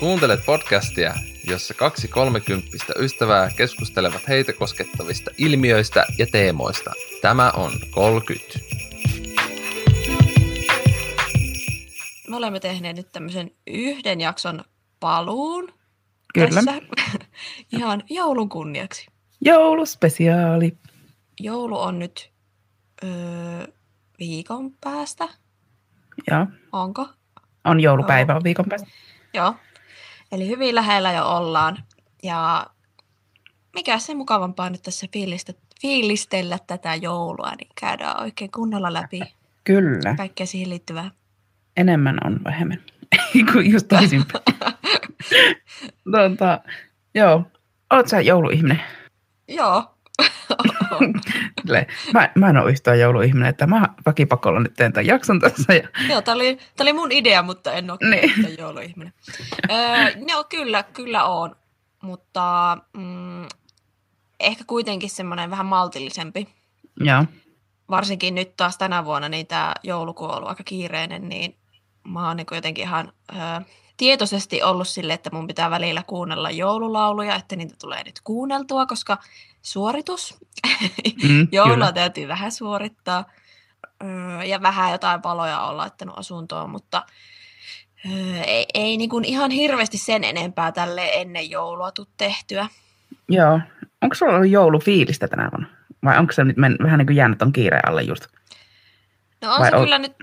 Kuuntelet podcastia, jossa kaksi kolmekymppistä ystävää keskustelevat heitä koskettavista ilmiöistä ja teemoista. Tämä on 30. Me olemme tehneet nyt tämmöisen yhden jakson paluun. Kyllä. Tässä. Ihan joulun kunniaksi. Jouluspesiaali. Joulu on nyt öö, viikon päästä. Joo. Onko? On joulupäivä on viikon päästä. Joo. Eli hyvin lähellä jo ollaan. Ja mikä se mukavampaa nyt tässä fiilistä, fiilistellä tätä joulua, niin käydään oikein kunnolla läpi Kyllä. kaikkea siihen liittyvää. Enemmän on vähemmän. Just toisinpäin. tota, joo. Oot sä jouluihminen? Joo. Mä, mä en ole yhtään jouluihminen, että mä väkipakolla nyt teen tämän jakson tässä. Ja, Joo, tämä oli, tää oli mun idea, mutta en ole Niin. niin. jouluihminen. öö, no kyllä, kyllä on, mutta mm, ehkä kuitenkin semmoinen vähän maltillisempi. joo. Varsinkin nyt taas tänä vuonna, niin tämä joulukuu on ollut aika kiireinen, niin mä oon niin jotenkin ihan öö, tietoisesti ollut sille, että mun pitää välillä kuunnella joululauluja, että niitä tulee nyt kuunneltua, koska suoritus, Mm, Joulua kyllä. täytyy vähän suorittaa öö, ja vähän jotain paloja on laittanut asuntoon, mutta öö, ei, ei niin kuin ihan hirveästi sen enempää tälle ennen joulua tuu tehtyä. Joo. Onko sulla ollut joulufiilistä tänä vuonna? Vai onko se nyt men, vähän niin kuin jäänyt ton kiireen alle just? No on Vai se on- kyllä nyt,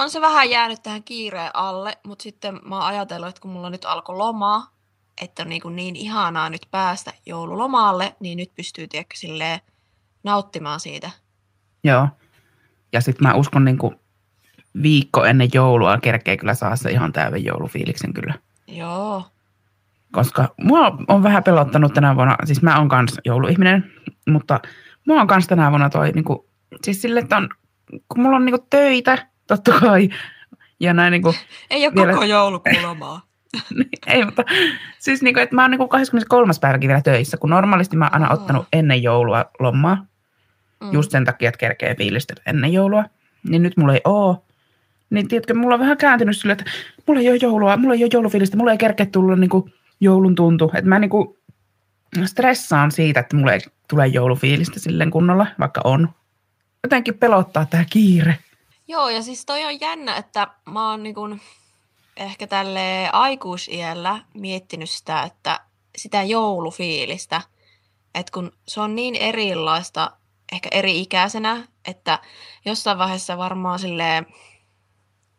on se vähän jäänyt tähän kiireen alle, mutta sitten mä oon ajatellut, että kun mulla nyt alkoi lomaa, että on niin, kuin niin ihanaa nyt päästä joululomalle, niin nyt pystyy tiedätkö, silleen nauttimaan siitä. Joo. Ja sitten mä uskon niin kuin viikko ennen joulua kerkee kyllä saa se ihan täyden joulufiiliksen kyllä. Joo, Koska mua on vähän pelottanut tänä vuonna, siis mä oon kans jouluihminen, mutta mua on kans tänä vuonna toi niinku, siis sille, että on, kun mulla on niinku töitä, totta kai, ja näin niinku, ei ole Vielä- koko joulukuun lomaa. ei, mutta siis niinku, että mä oon niinku 23. päiväkin vielä töissä, kun normaalisti mä oon aina ottanut ennen joulua lomaa, Mm. just sen takia, että kerkee fiilistellä ennen joulua, niin nyt mulla ei oo. Niin tiedätkö, mulla on vähän kääntynyt sille, että mulla ei ole joulua, mulla ei ole joulufiilistä, mulla ei kerkeä tulla niinku joulun tuntu. Että mä niinku stressaan siitä, että mulla ei tule joulufiilistä silleen kunnolla, vaikka on. Jotenkin pelottaa tämä kiire. Joo, ja siis toi on jännä, että mä oon niin kun ehkä tälle aikuisiellä miettinyt sitä, että sitä joulufiilistä, että kun se on niin erilaista ehkä eri-ikäisenä, että jossain vaiheessa varmaan silleen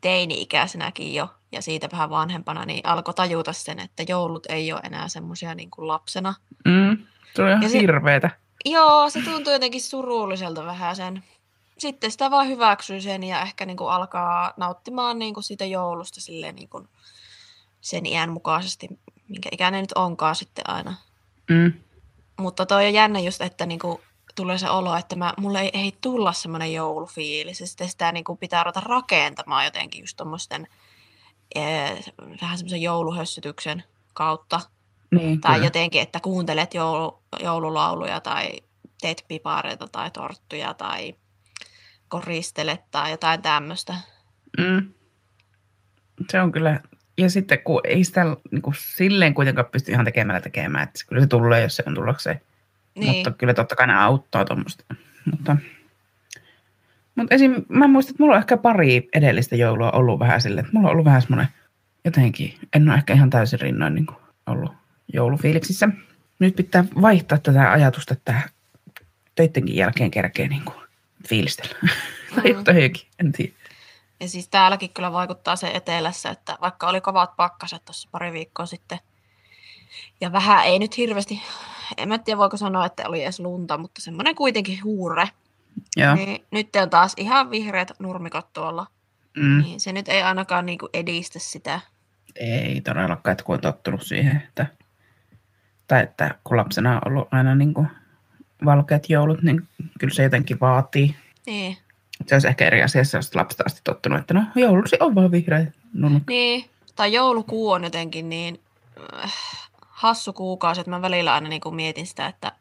teini-ikäisenäkin jo ja siitä vähän vanhempana, niin alkoi tajuta sen, että joulut ei ole enää semmoisia niin kuin lapsena. Mm, se on ihan Ja se- hirveetä. Joo, se tuntuu jotenkin surulliselta vähän sen. Sitten sitä vaan hyväksyy sen ja ehkä niin kuin alkaa nauttimaan niin kuin siitä joulusta silleen niin kuin sen iän mukaisesti, minkä ikäinen nyt onkaan sitten aina. Mm, Mutta toi on jännä just, että niin kuin tulee se olo, että mä, mulle ei, ei tulla semmoinen joulufiilis. Ja sitten sitä niin kuin pitää ruveta rakentamaan jotenkin just tuommoisten vähän semmoisen jouluhössytyksen kautta. niin, Tai kyllä. jotenkin, että kuuntelet joulu, joululauluja tai teet pipareita tai torttuja tai koristelet tai jotain tämmöistä. Mm. Se on kyllä, ja sitten kun ei sitä niin kuin silleen kuitenkaan pysty ihan tekemällä tekemään, että kyllä se tulee, jos se on tullakseen. Niin. Mutta kyllä totta kai ne auttaa tuommoista. Mutta, mutta esim. mä muistan, että mulla on ehkä pari edellistä joulua ollut vähän silleen, että mulla on ollut vähän semmoinen jotenkin, en ole ehkä ihan täysin rinnoin niin ollut joulufiiliksissä. Nyt pitää vaihtaa tätä ajatusta, että töittenkin jälkeen kerkee niin kuin fiilistellä. tai Mm. töihin, en tiedä. Ja siis täälläkin kyllä vaikuttaa se etelässä, että vaikka oli kovat pakkaset tuossa pari viikkoa sitten, ja vähän ei nyt hirveästi, en mä tiedä voiko sanoa, että oli edes lunta, mutta semmoinen kuitenkin huure. Joo. Niin nyt on taas ihan vihreät nurmikot tuolla, Mm. niin se nyt ei ainakaan niinku edistä sitä. Ei todellakaan, että kun on tottunut siihen, että, tai että kun lapsena on ollut aina niin kuin valkeat joulut, niin kyllä se jotenkin vaatii. Niin. Se olisi ehkä eri asia, jos lapsesta asti tottunut, että no joulusi on vaan vihreä. No. Niin, tai joulukuu on jotenkin niin äh, hassu kuukausi, että mä välillä aina niin kuin mietin sitä, että,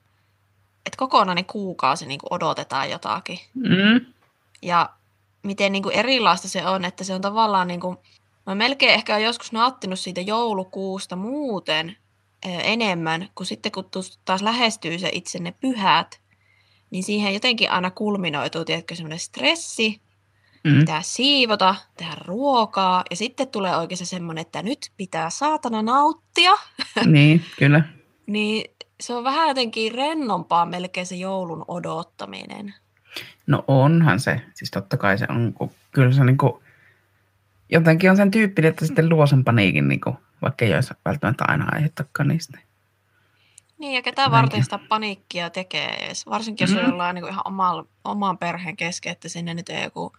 että kokonainen kuukausi niin kuin odotetaan jotakin. Mm. Ja miten niin kuin erilaista se on, että se on tavallaan niin kuin, Mä melkein ehkä joskus nauttinut siitä joulukuusta muuten enemmän, kun sitten kun taas lähestyy se itse ne pyhät, niin siihen jotenkin aina kulminoituu, tiedätkö, semmoinen stressi, mm. pitää siivota, tehdä ruokaa, ja sitten tulee oikein se semmoinen, että nyt pitää saatana nauttia. Niin, kyllä. niin se on vähän jotenkin rennompaa melkein se joulun odottaminen. No onhan se. Siis totta kai se on, kun kyllä se niin kuin, jotenkin on sen tyyppinen, että sitten luo sen paniikin, niin kuin, vaikka ei olisi välttämättä aina aiheuttakaan niistä. Niin, ja ketä varten sitä paniikkia tekee edes. Varsinkin jos mm-hmm. on jollain niin kuin ihan oman, oman perheen kesken, että sinne nyt ei joku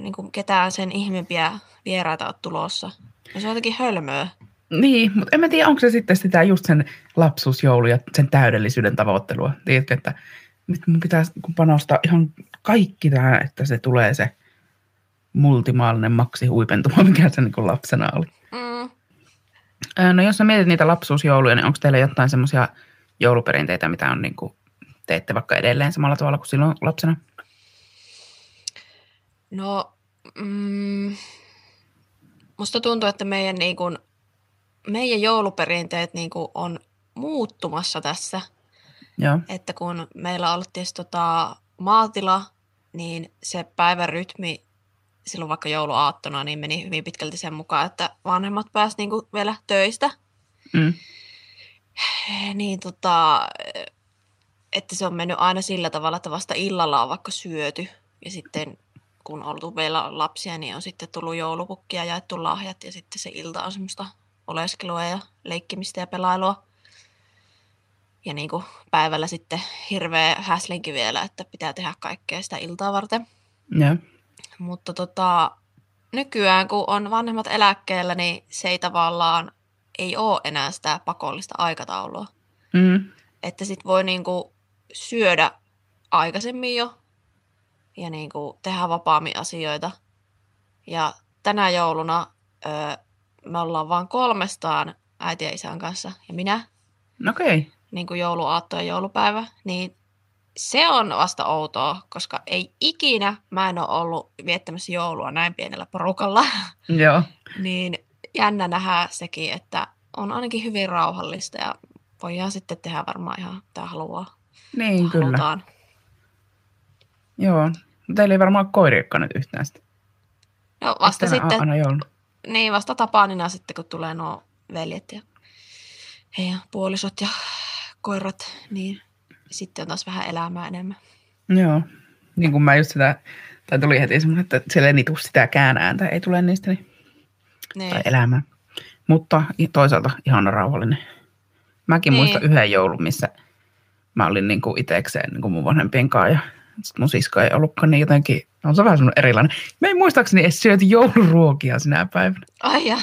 niin kuin ketään sen ihmeempiä vieraita ole tulossa. Ja se on jotenkin hölmöä. Niin, mutta en mä tiedä, onko se sitten sitä just sen lapsuusjoulu ja sen täydellisyyden tavoittelua. Tiedätkö, että nyt mun pitää panostaa ihan kaikki tähän, että se tulee se multimaalinen maksi huipentuma, mikä se niin lapsena oli. Mm. No jos sä mietit niitä lapsuusjouluja, niin onko teillä jotain semmoisia jouluperinteitä, mitä on niin kuin, teette vaikka edelleen samalla tavalla kuin silloin lapsena? No, mm, musta tuntuu, että meidän, niin kuin, meidän jouluperinteet niin kuin, on muuttumassa tässä. Joo. Että kun meillä on ollut tietysti tota, maatila, niin se päivän rytmi silloin vaikka jouluaattona niin meni hyvin pitkälti sen mukaan, että vanhemmat pääsivät niin vielä töistä. Mm. Niin tota, että se on mennyt aina sillä tavalla, että vasta illalla on vaikka syöty ja sitten kun on ollut vielä lapsia, niin on sitten tullut joulupukkia ja jaettu lahjat ja sitten se ilta on semmoista oleskelua ja leikkimistä ja pelailua. Ja niin kuin päivällä sitten hirveä häslinki vielä, että pitää tehdä kaikkea sitä iltaa varten. Yeah. Mutta tota, nykyään kun on vanhemmat eläkkeellä, niin se ei tavallaan ei ole enää sitä pakollista aikataulua. Mm. Että sit voi niinku syödä aikaisemmin jo ja niinku tehdä vapaammin asioita. Ja tänä jouluna öö, me ollaan vain kolmestaan äiti ja isän kanssa ja minä. Okei. Okay. Niin kuin jouluaatto ja joulupäivä. Niin se on vasta outoa, koska ei ikinä mä en ole ollut viettämässä joulua näin pienellä porukalla. Joo. niin jännä nähdä sekin, että on ainakin hyvin rauhallista ja voidaan sitten tehdä varmaan ihan mitä haluaa. Niin, halutaan. kyllä. Joo. Teillä ei varmaan koiriakka nyt yhtään sitä. No vasta sitten, aina joulun. niin vasta tapaanina sitten, kun tulee nuo veljet ja heidän puolisot ja koirat, niin sitten on taas vähän elämää enemmän. Joo, niin kuin mä just sitä, tai tuli heti semmoinen, että siellä ei nitu sitä ääntä, ei tule niistä, niin, niin. tai elämää. Mutta toisaalta ihan rauhallinen. Mäkin niin. muistan yhden joulun, missä mä olin niin kuin itsekseen niin kuin mun vanhempien kanssa ja sitten mun sisko ei ollutkaan niin jotenkin, on se vähän semmoinen erilainen. Me ei muistaakseni edes syöty jouluruokia sinä päivänä. Ai ja.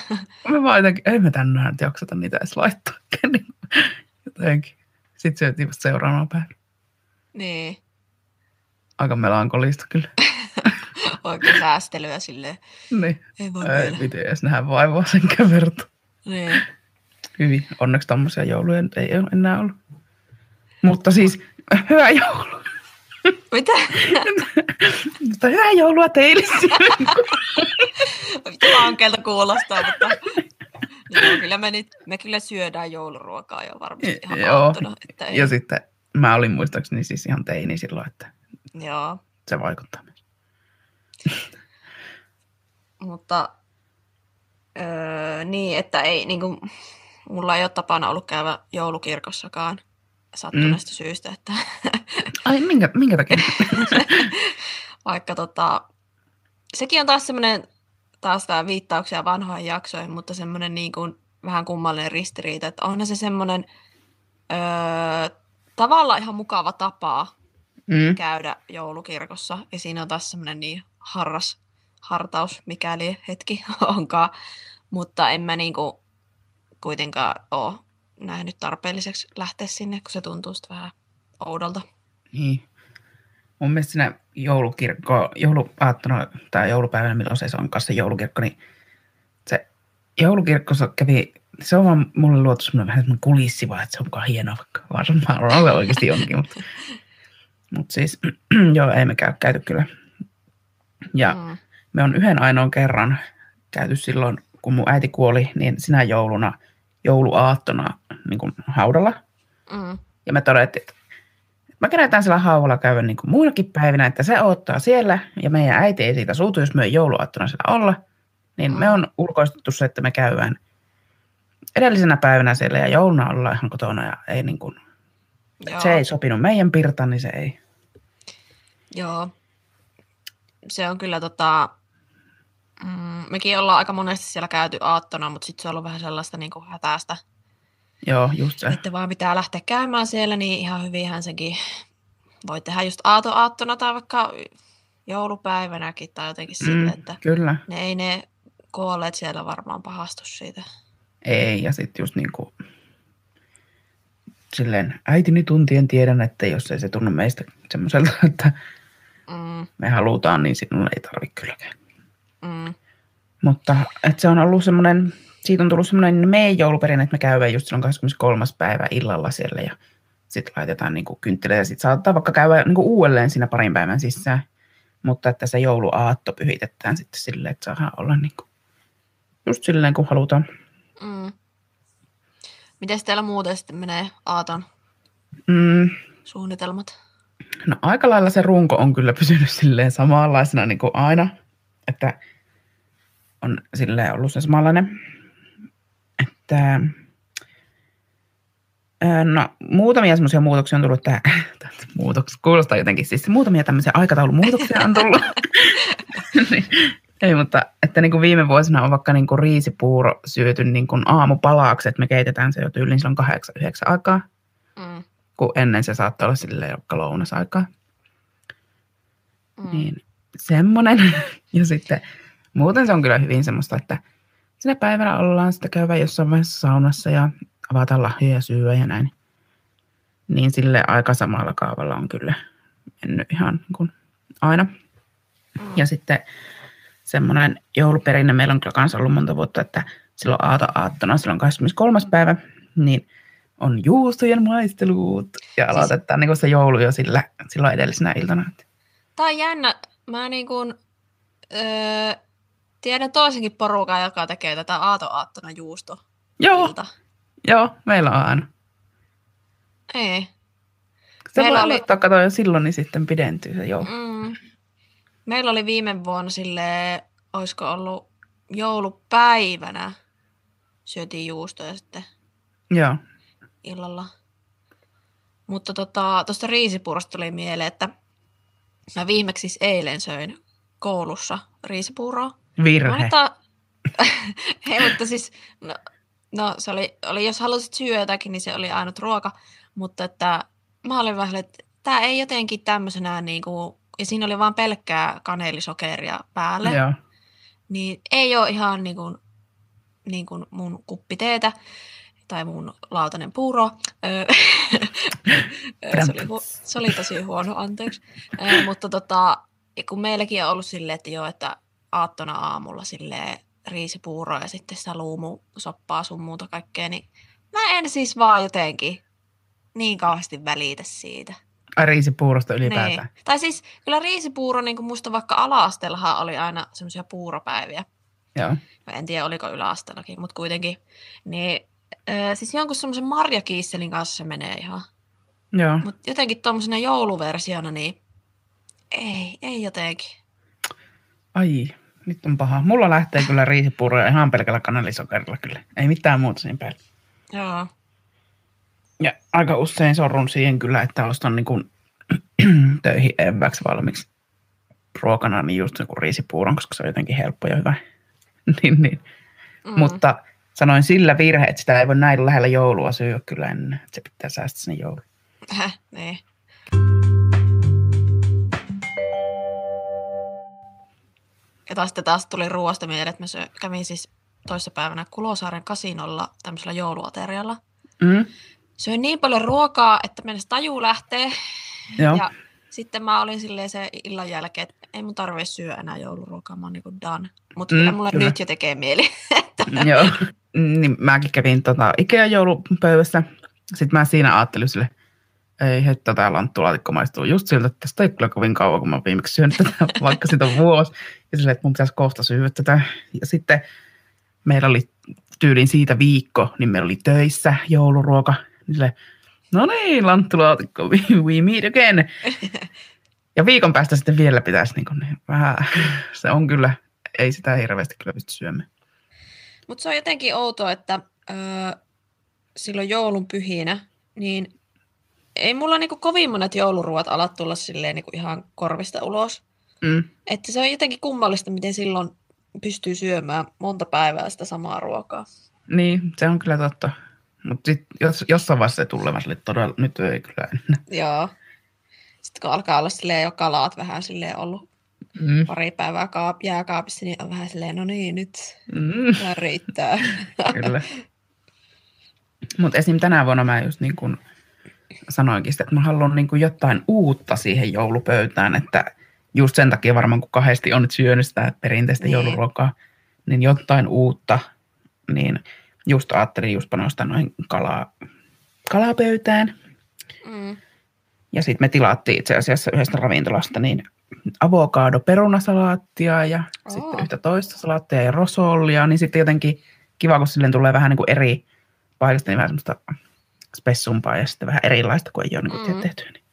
Me vaan jotenkin, ei me tänään jaksata niitä edes laittaa. jotenkin. Sitten syötiin vasta seuraavana päivänä. Niin. Aika melankolista kyllä. Oikein säästelyä silleen. Niin. Ei voi Ei piti edes nähdä vaivaa sen verran. Niin. Hyvin. Onneksi tommosia jouluja nyt ei ole enää ollut. Mutta siis, hyvää joulua. Mitä? mutta hyvää joulua teille. Mitä hankelta kuulostaa, mutta Joo, kyllä me, nyt, me kyllä syödään jouluruokaa jo varmasti ihan Joo. Aattuna, että ei. Ja sitten mä olin muistaakseni siis ihan teini silloin, että Joo. se vaikuttaa myös. Mutta öö, niin, että ei, niin kuin, mulla ei ole tapana ollut käydä joulukirkossakaan sattuneesta mm. syystä. Että Ai, minkä, minkä takia? Vaikka tota, sekin on taas semmoinen taas tämä viittauksia vanhoihin jaksoihin, mutta semmoinen niin kuin vähän kummallinen ristiriita, että onhan se semmoinen öö, tavallaan ihan mukava tapa mm. käydä joulukirkossa, ja siinä on taas semmoinen niin harras hartaus, mikäli hetki onkaan, mutta en mä niin kuin kuitenkaan ole nähnyt tarpeelliseksi lähteä sinne, kun se tuntuu vähän oudolta. Niin mun mielestä siinä joulukirkko, jouluaattona tai joulupäivänä, milloin se on kanssa joulukirkko, niin se joulukirkko kävi, se on vaan mulle luotu semmoinen vähän semmoinen kulissi vaan, että se on mukaan hienoa, vaikka varmaan on oikeasti onkin, mutta, mutta siis joo, ei me käy käyty kyllä. Ja mm. me on yhden ainoan kerran käyty silloin, kun mun äiti kuoli, niin sinä jouluna, jouluaattona niin kuin haudalla. Mm. Ja me todettiin, että me kerätään sillä haudalla käydä niin kuin muinakin päivinä, että se ottaa siellä, ja meidän äiti ei siitä suutu, jos me ei jouluaattona siellä olla. Niin me on ulkoistettu se, että me käydään edellisenä päivänä siellä ja jouluna ollaan ihan kotona ja ei niin kuin, Joo. se ei sopinut meidän pirtaan, niin se ei. Joo. Se on kyllä tota... Mm, mekin ollaan aika monesti siellä käyty aattona, mutta sitten se on ollut vähän sellaista niin kuin hätäistä, Joo, just se. että vaan pitää lähteä käymään siellä, niin ihan hyvinhän sekin voi tehdä just aatonaattona tai vaikka joulupäivänäkin tai jotenkin mm. sille, että Kyllä. ne ei ne kuolleet siellä varmaan pahastu siitä. Ei, ja sitten just niin kuin, silleen äitini tuntien tiedän, että jos ei se tunnu meistä semmoiselta, että Mm, me halutaan, niin sinun ei tarvitse kylläkään. mm, Mutta että se on ollut semmoinen, siitä on tullut semmoinen meidän jouluperinne, että me käydään just silloin 23. päivä illalla siellä ja sitten laitetaan niin kynttilä ja sitten saattaa vaikka käydä niin uudelleen siinä parin päivän sisään. Mutta että se jouluaatto pyhitetään sitten silleen, että saadaan olla niin kuin, just silleen kun halutaan. mm. Miten teillä muuten sitten menee aaton Mm, suunnitelmat? No aika lailla se runko on kyllä pysynyt silleen samanlaisena niin kuin aina, että on silleen ollut se samanlainen, että no muutamia semmoisia muutoksia on tullut tähän, muutoksia, kuulostaa jotenkin, siis muutamia tämmöisiä aikataulumuutoksia on tullut. niin, ei, mutta että niin kuin viime vuosina on vaikka niin kuin riisipuuro syöty niin kuin aamupalaksi, että me keitetään se jo tyyliin silloin kahdeksan, yhdeksän aikaa Mm, kun ennen se saattoi olla silleen jotka lounasaikaa. mm. Niin semmoinen. Ja sitten muuten se on kyllä hyvin semmoista, että sinä päivänä ollaan sitä käyvä jossain vaiheessa saunassa ja avataan lahjoja ja syödä ja näin. Niin sille aika samalla kaavalla on kyllä mennyt ihan niin kuin aina. Mm. Ja sitten semmoinen jouluperinne meillä on kyllä kanssa ollut monta vuotta, että silloin aato aattona, silloin 23. päivä, niin on juustojen maistelut. Ja Siis- aloitetaan niin se joulu jo sillä, silloin edellisenä iltana. Tää on jännä. Mä niin kuin, öö, tiedän toisenkin porukan, joka tekee tätä aatonaattona juusto. Joo, joo, meillä on aina. Ei. Se Meillä voi oli- aloittaa, kato, jo silloin, niin sitten pidentyy se joo. Mm. Meillä oli viime vuonna sille, olisiko ollut joulupäivänä, syötiin juustoja sitten Joo, illalla. Mutta tota, tuosta riisipuurosta tuli mieleen, että mä viimeksi siis eilen söin koulussa riisipuuroa. Virhe. Mutta, ei, mutta siis, no, no se oli, oli, jos halusit syödä jotakin, niin se oli ainut ruoka, mutta että mä olin vähän, että tämä ei jotenkin tämmöisenä, niin kuin, ja siinä oli vaan pelkkää kaneelisokeria päälle, Joo, niin ei ole ihan niin kuin, niin kuin mun kuppi teetä tai mun lautanen puuro. Se, oli, hu- se oli tosi huono, anteeksi. Mutta tota, kun meilläkin on ollut silleen, että joo, että aattona aamulla silleen riisipuuroa ja sitten sitä luumusoppaa sun muuta kaikkea, niin mä en siis vaan jotenkin niin kauheasti välitä siitä. ai riisipuurosta ylipäätään. Niin. Tai siis kyllä riisipuuro, niin kuin musta vaikka ala-asteellahan oli aina semmoisia puuropäiviä. Joo, No, en tiedä, oliko yläasteellakin, mutta kuitenkin. Niin, ö, siis jonkun semmoisen marjakiisselin kanssa se menee ihan. joo. Mutta jotenkin tuommoisena jouluversiona, niin ei, ei jotenkin. Ai, nyt on paha. Mulla lähtee kyllä riisipuuroja ihan pelkällä kanelisokerilla kyllä. Ei mitään muuta siinä päällä. Joo. Ja aika usein sorrun siihen kyllä, että ostan niin kuin töihin eväksi valmiiksi ruokana niin just joku riisipuuron, koska se on jotenkin helppo ja hyvä. niin, niin. Mm. Mutta sanoin sillä virhe, että sitä ei voi näin lähellä joulua syödä kyllä ennen. Että se pitää säästää sinne jouluun. Häh, niin. Ja taas sitten taas tuli ruoasta mieleen, että mä syö, kävin siis toissapäivänä Kulosaaren kasinolla tämmöisellä jouluaterialla. Mm. Söin niin paljon ruokaa, että mennessä taju lähtee. Joo, Ja sitten mä olin silleen se illan jälkeen, että ei mun tarvitse syödä enää jouluruokaa, mä oon niin done. Mutta Mm, kyllä mulle kyllä. nyt jo tekee mieli. että joo. Niin mäkin kävin tota Ikea joulupöydässä. Sitten mä siinä ajattelin sille, ei hettä tämä lanttulaatikko maistuu just siltä, että tästä ei kyllä kovin kauan, kun mä oon viimeksi syönyt tätä, vaikka siitä on vuosi. Ja silleen, että mun pitäisi kohta syödä tätä. Ja sitten meillä oli tyyliin siitä viikko, niin meillä oli töissä jouluruoka. Niin silleen, no niin, lanttulaatikko, we, we meet again. Ja viikon päästä sitten vielä pitäisi niin, kuin, niin vähän, se on kyllä, ei sitä hirveästi kyllä pysty syömään. Mutta se on jotenkin outoa, että öö, silloin joulun pyhinä, niin ei mulla niinku kovin monet jouluruot alat tulla silleen niinku ihan korvista ulos. Mm. Että se on jotenkin kummallista, miten silloin pystyy syömään monta päivää sitä samaa ruokaa. Niin, se on kyllä totta. Mutta jos, jossain vaiheessa se tulee, mä sille todella, nyt ei kyllä enää. Joo. Sitten kun alkaa olla silleen jo kalaat vähän silleen ollut Mm. pari päivää kaap- jääkaapissa, niin on vähän silleen, no niin, nyt Mm. riittää. Kyllä. Mutta esim. tänä vuonna mä just niin kuin sanoinkin sitä, että mä haluan niin kuin jotain uutta siihen joulupöytään, että just sen takia varmaan kun kahdesti on nyt syönyt sitä perinteistä Niin. jouluruokaa, niin jotain uutta, niin just ajattelin just panostaa noin kalaa, kalapöytään. Mm. Ja sitten me tilattiin itse asiassa yhdestä ravintolasta niin avokado perunasalaattia ja Oo. sitten yhtä toista salaattia ja rosollia, niin sitten jotenkin kiva, kun silleen tulee vähän niin kuin eri paikasta, niin vähän semmoista spessumpaa ja sitten vähän erilaista, kun ei ole niin Mm. tehty. Niin.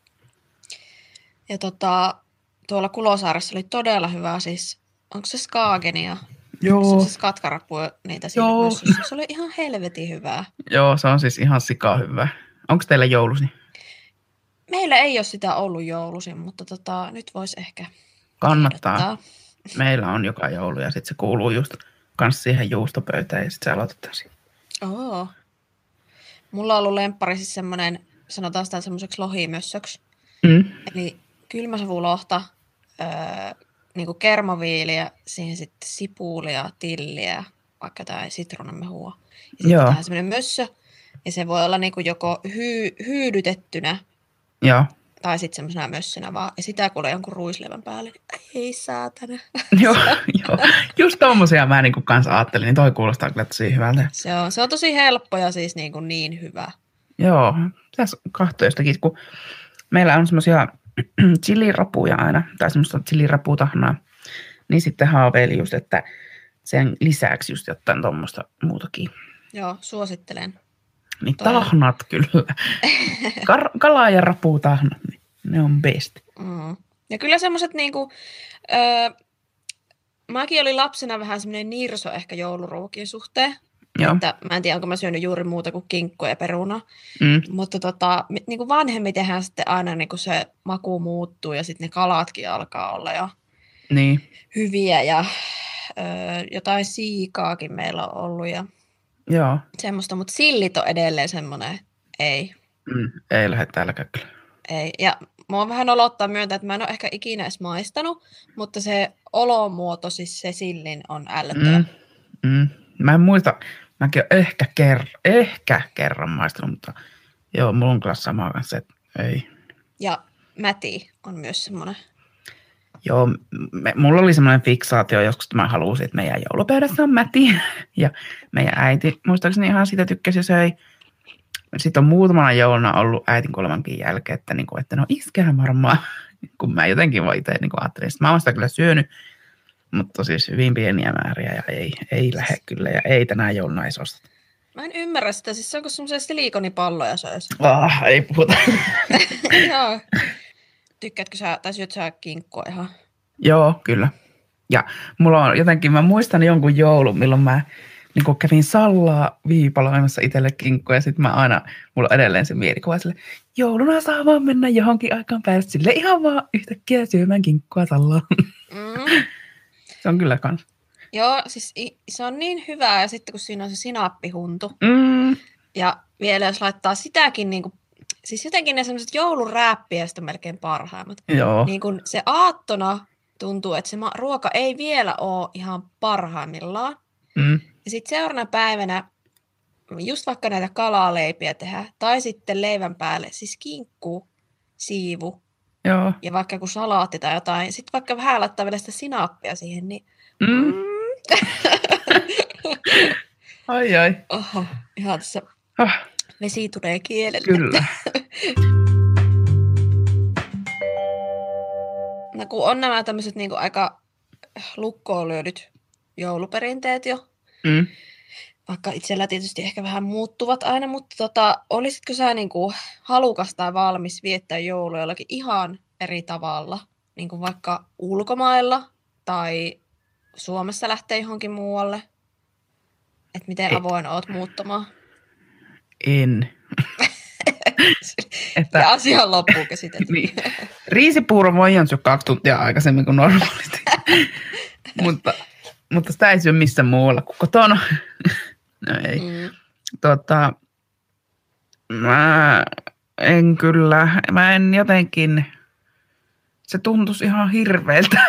Ja tota, tuolla Kulosaaressa oli todella hyvä siis, onko se skaagenia? Joo, Se skatkarapu niitä siinä Joo. myssyssä. Se oli ihan helvetin hyvää. joo, se on siis ihan sika hyvä. Onko teillä joulusi? Meillä ei ole sitä ollut joulusin, mutta tota, nyt voisi ehkä Kannattaa. ehdottaa. Meillä on joka joulu ja sitten se kuuluu just kans siihen juustopöytään ja sitten se aloitetaan siihen. Oo. Mulla on ollut lemppari siis semmoinen, sanotaan sitä semmoiseksi lohimössöksi. Mm. Eli kylmäsavulohta, öö, niinku kermaviiliä, siihen sitten sipulia, tilliä, vaikka jotain sitruunamehua. Ja sitten tähän semmoinen mössö. Ja se voi olla niinku joko hyy- hyydytettynä Joo, tai sitten semmoisena mössönä vaan. Ja sitä kuulee jonkun ruislevän päälle. Niin, ei saatana. joo, joo. Just tommosia mä niin kanssa ajattelin, niin toi kuulostaa kyllä tosi hyvältä. Se on, se on tosi helppo ja siis niin, kuin niin hyvä. Joo, tässä kahto jostakin, kun meillä on semmoisia chilirapuja aina, tai semmoista chiliraputahnaa, niin sitten haaveili just, että sen lisäksi just jotain tuommoista muutakin. Joo, suosittelen. Niin Toi- tahnat kyllä. Kar- kala- ja raputahnat, ne on best. Mm. Ja kyllä semmoiset niinku, öö, mäkin olin lapsena vähän semmoinen nirso ehkä jouluruokien suhteen. Joo. Että mä en tiedä, onko mä syönyt juuri muuta kuin kinkkua ja peruna. Mm. Mutta tota, mi- niinku vanhemmitenhän sitten aina niinku se maku muuttuu ja sitten ne kalatkin alkaa olla jo Niin, hyviä ja öö, jotain siikaakin meillä on ollut ja joo. semmoista, mutta sillit on edelleen semmoinen, ei, Mm. Ei lähde täälläkään kyllä. ei. Ja mua vähän olottaa myöntää, että mä en ole ehkä ikinä edes maistanut, mutta se olomuoto, siis se sillin on ällöttävä. Mm. Mm. Mä en muista, mäkin olen ehkä, ker- ehkä kerran maistanut, mutta joo, mulla on kyllä sama kanssa, että ei. Ja mäti on myös semmoinen. Joo, me, mulla oli semmoinen fiksaatio joskus, että mä halusin, että meidän joulupöydässä on mäti. Ja meidän äiti, muistaakseni ihan sitä tykkäsi söi. Sitten on muutamana jouluna ollut äitin kuolemankin jälkeen, että, niin kuin, että no iskehän varmaan, kun mä jotenkin vaan itse niin ajattelin. Sitten mä oon sitä kyllä syönyt, mutta siis hyvin pieniä määriä ja ei, ei lähde kyllä ja ei tänä jouluna ei osteta. Mä en ymmärrä sitä, siis se onko semmoisia silikonipalloja söisi. Ah, ei puhuta. Joo. Tykkäätkö sä, tai syöt sä kinkkua ihan? Joo, kyllä. Ja mulla on jotenkin, mä muistan jonkun joulun, milloin mä niin kävin sallaa viipaloimassa itselle kinkkoja, ja sitten mä aina, mulla on edelleen se mielikuva sille, jouluna saa vaan mennä johonkin aikaan päästä sille ihan vaan yhtäkkiä syömään kinkkua sallaa. Mm. se on kyllä kans. Joo, siis se on niin hyvää, ja sitten kun siinä on se sinappihuntu, Mm, ja vielä jos laittaa sitäkin, niin kuin, siis jotenkin ne semmoiset joulurääppiäistä melkein parhaimmat. joo, Niin kun se aattona tuntuu, että se ma- ruoka ei vielä ole ihan parhaimmillaan. mm, ja sitten seuraavana päivänä just vaikka näitä kalaleipiä tehdä, tai sitten leivän päälle, siis kinkku, siivu, Joo. ja vaikka kun salaatti tai jotain, sitten vaikka vähän laittaa vielä sitä sinappia siihen, niin... Mm. mm. ai ai. Oho, ihan tässä ah. vesi tulee kielelle. Kyllä. no kun on nämä tämmöiset niinku aika lukkoon lyödyt jouluperinteet jo, Mm. vaikka itsellä tietysti ehkä vähän muuttuvat aina, mutta tota, olisitko sä niinku halukas tai valmis viettää joulua jollakin ihan eri tavalla, niin kuin vaikka ulkomailla tai Suomessa lähtee johonkin muualle? Että miten avoin oot muuttamaan? En. että Ja asia on loppuun käsitelty. Niin. riisipuuro voi syö kaksi tuntia aikaisemmin kuin normaalisti. mutta, mutta sitä ei syö missään muualla kuin kotona. no ei. Mm. Tota, mä en kyllä, mä en jotenkin, se tuntuisi ihan hirveältä.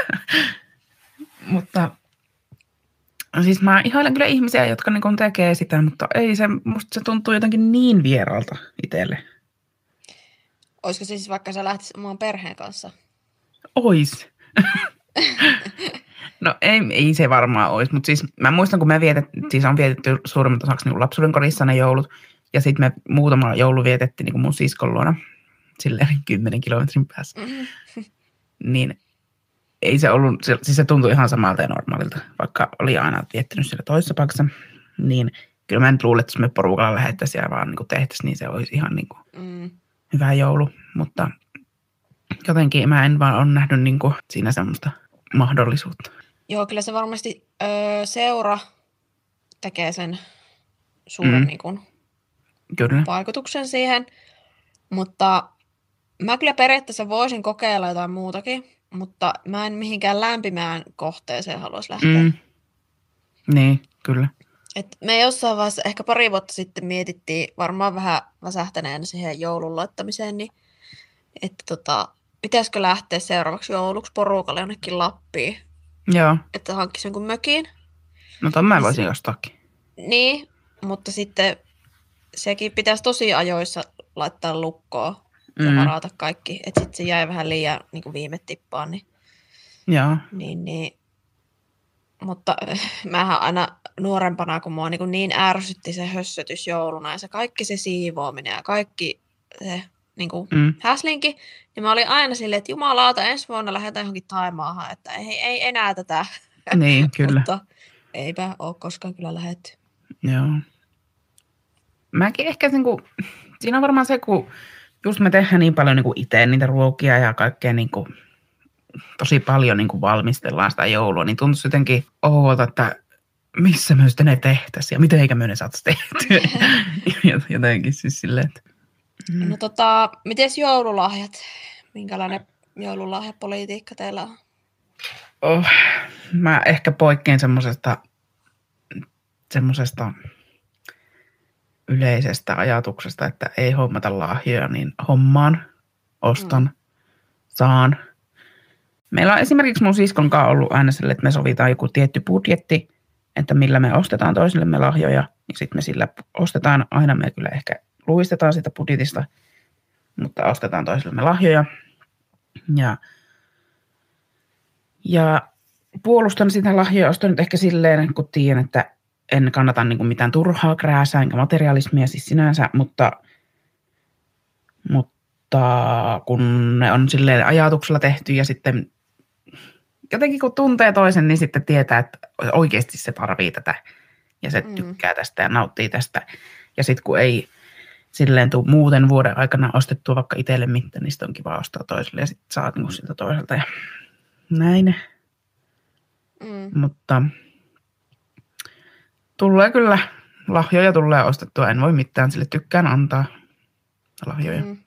mutta siis mä ihailen kyllä ihmisiä, jotka niin tekee sitä, mutta ei se, musta se tuntuu jotenkin niin vieralta itselle. Olisiko se siis vaikka sä lähtisit oman perheen kanssa? Ois. no ei, ei se varmaan olisi, mutta siis mä muistan, kun me vietet, siis on vietetty suurimmat osaksi niin lapsuuden kodissa ne joulut, ja sitten me muutama joulu vietettiin niin mun siskon luona, silleen 10 kilometrin päässä, Mm. niin ei se ollut, siis se tuntui ihan samalta ja normaalilta, vaikka oli aina viettänyt siellä toisessa paikassa, niin kyllä mä nyt luulen, että jos me porukalla lähettäisiin ja vaan niin tehtäisiin, niin se olisi ihan niin kuin Mm. hyvä joulu, mutta jotenkin mä en vaan ole nähnyt niin kuin siinä semmoista mahdollisuutta. Joo, kyllä se varmasti öö, seura tekee sen suuren Mm. niin kuin, Kyllä. vaikutuksen siihen. Mutta mä kyllä periaatteessa voisin kokeilla jotain muutakin, mutta mä en mihinkään lämpimään kohteeseen haluaisi lähteä. Mm. Niin, kyllä. Et me jossain vaiheessa, ehkä pari vuotta sitten mietittiin, varmaan vähän väsähtäneen siihen joulun laittamiseen, niin että tota, pitäisikö lähteä seuraavaksi jouluksi porukalle jonnekin Lappiin, Joo. että hankkisi jonkun mökin. No ton mä voisin ostaakin. Niin, mutta sitten sekin pitäisi tosi ajoissa laittaa lukkoon ja Mm. varata kaikki. Että sitten se jäi vähän liian niin kuin viime tippaan. Niin, Joo. niin, niin. Mutta äh, mähän aina nuorempana, kun mua niin, niin ärsytti se hössötys jouluna ja se kaikki se siivoaminen ja kaikki se niin kuin Mm. häslinki, niin mä olin aina silleen, että jumalauta, ensi vuonna lähdetään johonkin Taimaahan, että ei, ei enää tätä. Niin, kyllä. Mutta eipä ole koskaan kyllä lähetty. Joo. Mäkin ehkä niin kuin, siinä on varmaan se, kun just me tehdään niin paljon niin kuin itse niitä ruokia ja kaikkea niin kuin, tosi paljon niin kuin valmistellaan sitä joulua, niin tuntuu jotenkin oudolta, että missä me sitten ne tehtäisiin ja miten eikä me ne saataisiin tehtyä. jotenkin siis silleen, että mm. No tota, mites joululahjat? Minkälainen joululahjapolitiikka teillä on? oh, mä ehkä poikkean semmoisesta semmoisesta yleisestä ajatuksesta, että ei hommata lahjoja, niin hommaan, ostan, mm. saan. Meillä on esimerkiksi mun siskon kanssa ollut aina sille, että me sovitaan joku tietty budjetti, että millä me ostetaan toisillemme lahjoja, niin sitten me sillä ostetaan, aina me kyllä ehkä luistetaan sitä budjetista, mutta ostetaan toisillemme lahjoja. Ja, ja puolustan sitä lahjoja ostoa nyt ehkä silleen, kun tiedän, että en kannata niin kuin mitään turhaa krääsää enkä materialismia siis sinänsä, mutta, mutta kun ne on silleen ajatuksella tehty ja sitten jotenkin kun tuntee toisen, niin sitten tietää, että oikeasti se tarvii tätä ja se Mm. tykkää tästä ja nauttii tästä. Ja sitten kun ei silleen tuu muuten vuoden aikana ostettua vaikka itselle mitään, niin on kiva ostaa toiselle ja sitten saa niin siltä toiselta ja näin. Mm. Mutta tulee kyllä, lahjoja tulee ostettua, en voi mitään, sille tykkään antaa lahjoja. Mm. Mm.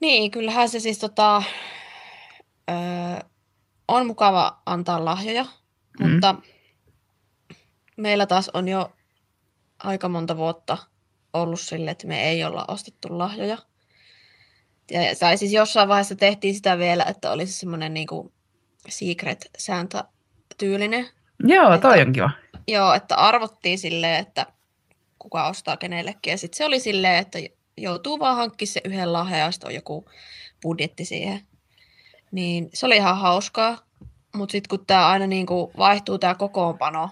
Niin, kyllähän se siis tota, öö, on mukava antaa lahjoja, Mm. mutta meillä taas on jo aika monta vuotta ollut sille, että me ei olla ostettu lahjoja. Ja, tai siis jossain vaiheessa tehtiin sitä vielä, että olisi semmoinen niinku secret Santa tyylinen. Joo, toi Että- on kiva. Joo, että arvottiin silleen, että kuka ostaa kenellekin. Ja sitten se oli silleen, että joutuu vaan hankkimaan se yhden lahjan ja on joku budjetti siihen. Niin se oli ihan hauskaa. Mutta sitten kun tämä aina niinku vaihtuu tämä kokoonpano,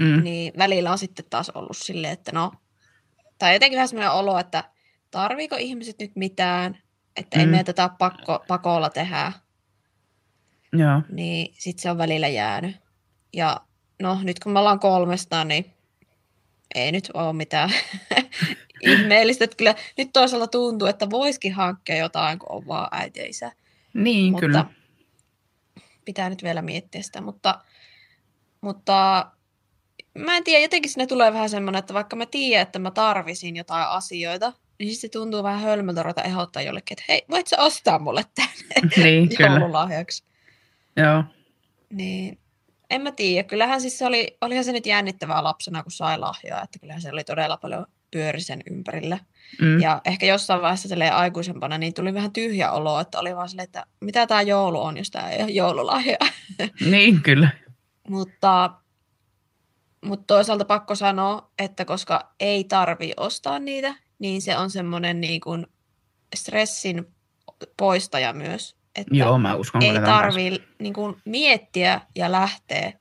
Mm. niin välillä on sitten taas ollut silleen, että no, tai jotenkin vähän sellainen olo, että tarviiko ihmiset nyt mitään, että ei Mm. me tätä pakko, pakolla tehdä, Joo. niin sitten se on välillä jäänyt. Ja no nyt kun me ollaan kolmestaan, niin ei nyt ole mitään ihmeellistä. Että kyllä nyt toisaalta tuntuu, että voisikin hankkia jotain, kun on vaan äiti ja isä. Niin, mutta kyllä. pitää nyt vielä miettiä sitä, mutta, mutta mä en tiedä, jotenkin sinne tulee vähän semmoinen, että vaikka mä tiedän, että mä tarvisin jotain asioita, niin sitten se tuntuu vähän hölmöltä ruveta ehdottaa jollekin, että hei, voit sä ostaa mulle tänne Niin, kyllä. joululahjaksi. Joo. Niin, en mä tiedä. Kyllähän siis se oli, olihan se nyt jännittävää lapsena, kun sai lahjaa, että kyllähän se oli todella paljon pyöri sen ympärillä. Mm. Ja ehkä jossain vaiheessa aikuisempana niin tuli vähän tyhjä olo, että oli vaan silleen, että mitä tämä joulu on, jos tämä ei ole joululahja. Niin, kyllä. mutta, mutta toisaalta pakko sanoa, että koska ei tarvi ostaa niitä, niin se on semmoinen niin kuin stressin poistaja myös. Että Joo, mä uskon ei tarvi niin kuin miettiä ja lähteä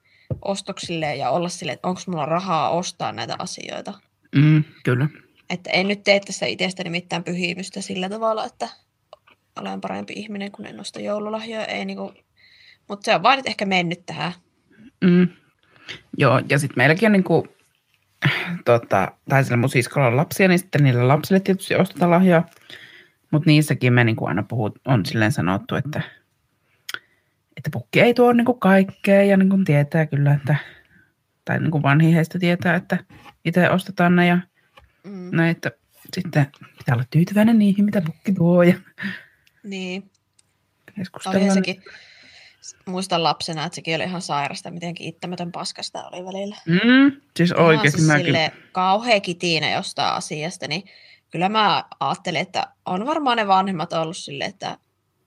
ostoksille ja olla silleen, että onko mulla rahaa ostaa näitä asioita. Mm, kyllä. Että en nyt tee tästä itsestäni mitään pyhimystä sillä tavalla, että olen parempi ihminen, kun en osta joululahjoja. Ei niinku, mutta se on vaan nyt ehkä mennyt tähän. Mm. Joo, ja sitten meilläkin on niinku, tota, tai sillä mun siskolla on lapsia, niin sitten niille lapsille tietysti ostetaan lahjaa. Mutta niissäkin me niinku aina puhut, on silleen sanottu, että, että pukki ei tuo niinku kaikkea ja niinku tietää kyllä, että, tai niinku vanhi heistä tietää, että itse ostetaan ne ja Mm. näin, että sitten pitää olla tyytyväinen niihin, mitä pukki tuo ja Niin, keskustellaan. sekin, muistan lapsena, että sekin oli ihan sairasta, miten kiittämätön paskasta oli välillä. Mm, siis oikeasti siis mäkin. kauhea kitinä jostain asiasta, niin kyllä mä ajattelin, että on varmaan ne vanhemmat ollut silleen, että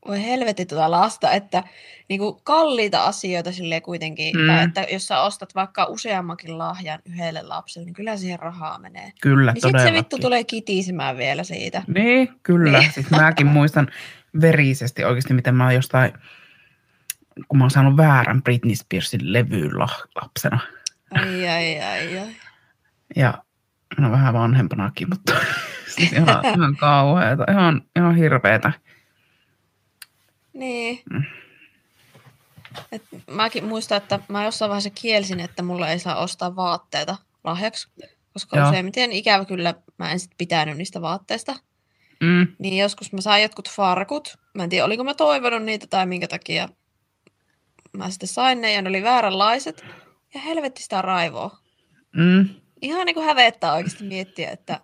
voi helvetti tuota lasta, että niinku kalliita asioita silleen kuitenkin, Mm. tai että jos sä ostat vaikka useammankin lahjan yhdelle lapselle, niin kyllä siihen rahaa menee. Kyllä, Niin sitten se vittu tulee kitisemään vielä siitä. Niin, kyllä. Niin. Siis mäkin muistan verisesti oikeasti, miten mä oon jostain, kun mä oon saanut väärän Britney Spearsin levyyn la- lapsena. Ai, ai, ai, ai. Ja no vähän vanhempanakin, mutta siis ihan, ihan kauheeta, ihan, ihan hirveetä. Niin. Mm. Et mäkin muistan, että mä jossain vaiheessa kielsin, että mulla ei saa ostaa vaatteita lahjaksi, koska. Joo. useimmiten ikävä kyllä mä en sit pitänyt niistä vaatteista. Mm, Niin joskus mä sain jotkut farkut. Mä en tiedä, oliko mä toivonut niitä tai minkä takia mä sitten sain ne ja ne oli vääränlaiset. Ja helvetti sitä raivoa. mm, Ihan niin kuin hävettää oikeasti miettiä, että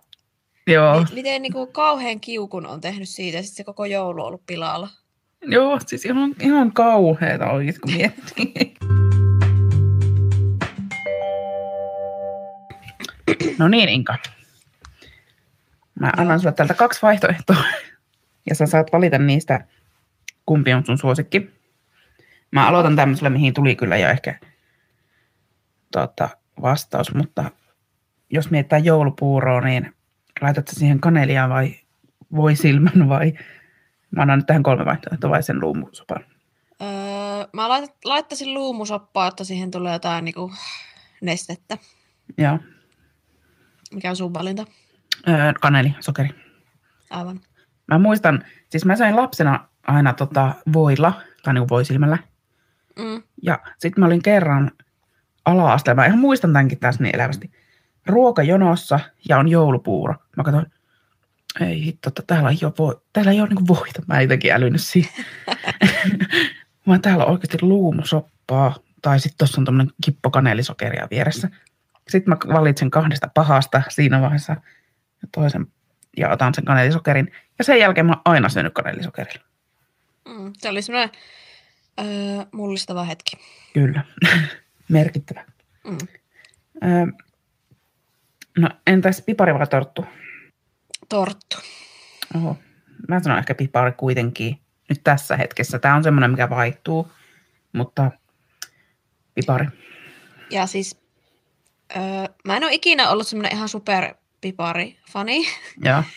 joo, mi- miten niin kuin kauhean kiukun on tehnyt siitä sitten se koko joulu on ollut pilalla. joo, siis ihan, ihan kauheeta oikeasti, kun miettii. No niin, Inka. Mä annan sulle täältä kaksi vaihtoehtoa. Ja sä saat valita niistä, kumpi on sun suosikki. Mä aloitan tämmöisellä, mihin tuli kyllä jo ehkä tota, vastaus, mutta jos mietitään joulupuuroa, niin laitatko siihen kanelia vai voisilmän vai mä annan nyt tähän kolme vaihtoehtoa vai sen luumusopan. Öö, mä lait- laittaisin luumusoppaa, että siihen tulee jotain niin kuin nestettä. Joo, Mikä on sun valinta? öö, kaneli, sokeri. Aivan. Mä muistan, siis mä söin lapsena aina tota voilla, tai niinku voisilmällä. Mm. Ja sitten mä olin kerran ala-asteella, mä ihan muistan tämänkin tässä niin elävästi, ruokajonossa ja on joulupuuro. Mä katsoin, ei hitto, että täällä ei ole, voi, täällä ei ole niinku voita. Mä en jotenkin älynyt siihen. Vaan täällä on oikeasti luumusoppaa. Tai sitten tuossa on tämmöinen kippo kanelisokeria vieressä. Sitten mä valitsen kahdesta pahasta siinä vaiheessa ja toisen ja otan sen kanelisokerin. Ja sen jälkeen mä oon aina syönyt kanelisokerilla. Mm. Se oli semmoinen öö, mullistava hetki. Kyllä. Merkittävä. Mm. Öö, no entäs pipari vai torttu? Torttu. Oho. Mä sanon ehkä pipari kuitenkin nyt tässä hetkessä. Tämä on semmoinen, mikä vaihtuu, mutta pipari. Ja siis öö, mä en ole ikinä ollut semmoinen ihan super pipari-fani. Joo.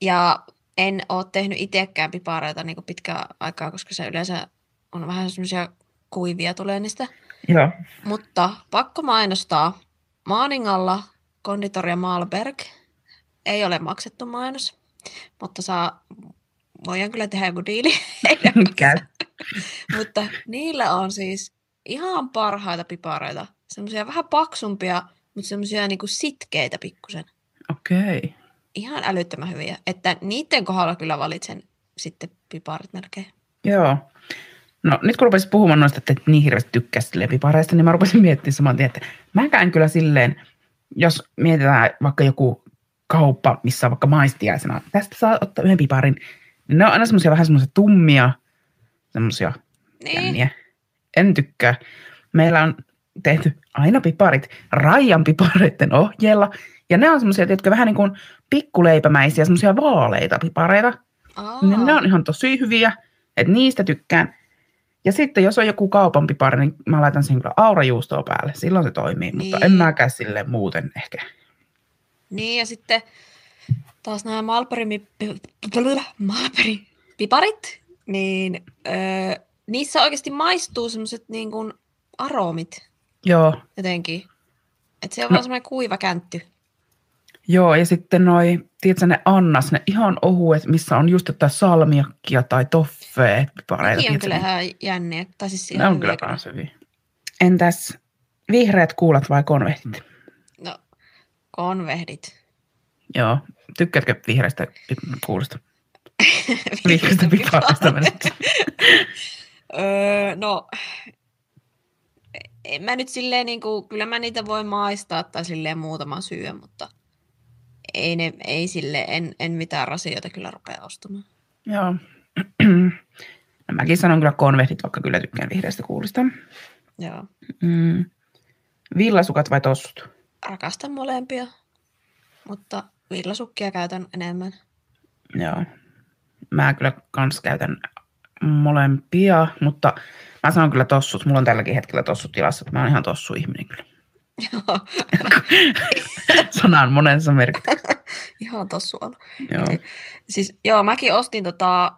Ja en ole tehnyt itsekään pipareita niin pitkään aikaa, koska se yleensä on vähän semmoisia kuivia tulee niistä. Joo. Mutta pakko mainostaa. Maaningalla konditoria Malberg. Ei ole maksettu mainos, mutta saa voidaan kyllä tehdä joku diili. Mutta niillä on siis ihan parhaita pipareita. Semmoisia vähän paksumpia, mutta semmoisia niinku sitkeitä pikkusen. Okei. Okay. Ihan älyttömän hyviä. Että niiden kohdalla kyllä valitsen sitten piparit melkein. Joo. No nyt kun rupesit puhumaan noista, että et niin hirveästi tykkäsit silleen pipareista, niin mä rupesin miettimään saman tien, että mäkään kyllä silleen, jos mietitään vaikka joku kauppa, missä on vaikka maistiaisena, tästä saa ottaa yhden piparin, niin ne on aina semmoisia vähän semmoisia tummia, semmoisia Niin, jänniä. En tykkää. Meillä on tehty aina piparit Raijan pipareiden ohjeella, ja ne on semmoisia, jotka vähän niin kuin pikkuleipämäisiä, semmoisia vaaleita pipareita, Aa, niin ne on ihan tosi hyviä, että niistä tykkään. Ja sitten jos on joku kaupan pipari, niin mä laitan siihen kyllä aurajuustoa päälle. Silloin se toimii, niin. mutta en Niin. mäkään sille muuten ehkä. Niin, ja sitten taas nämä Malperin, Malperin piparit, niin öö, niissä oikeasti maistuu semmoiset niin kuin aromit Joo, jotenkin. Että se on No. vaan semmoinen kuiva käntty. Joo, ja sitten noi, tiedätkö ne annas, ne ihan ohuet, missä on just jotain salmiakkia tai toffee pipareita. Nekin on kyllä niin- ihan jänniä. Tai siis Ne on kyllä kans hyviä. Entäs vihreät kuulat vai konvehdit? No, konvehdit. Joo, tykkäätkö vihreistä pi- kuulista? Vihreistä pipareista menet. öö, no, en mä nyt silleen niinku, kyllä mä niitä voi maistaa tai silleen muutaman syö, mutta ei, ne, ei sille en, en mitään rasioita kyllä rupea ostamaan. Joo. No mäkin sanon kyllä konvehdit, vaikka kyllä tykkään vihreistä kuulista. Joo. Mm. Villasukat vai tossut? Rakastan molempia, mutta villasukkia käytän enemmän. Joo. Mä kyllä kans käytän molempia, mutta mä sanon kyllä tossut. Mulla on tälläkin hetkellä tossut tilassa. Mä oon ihan tossu ihminen kyllä. Joo, Sanan monessa merkityksessä. ihan tossu on. Joo. Siis joo, mäkin ostin tota,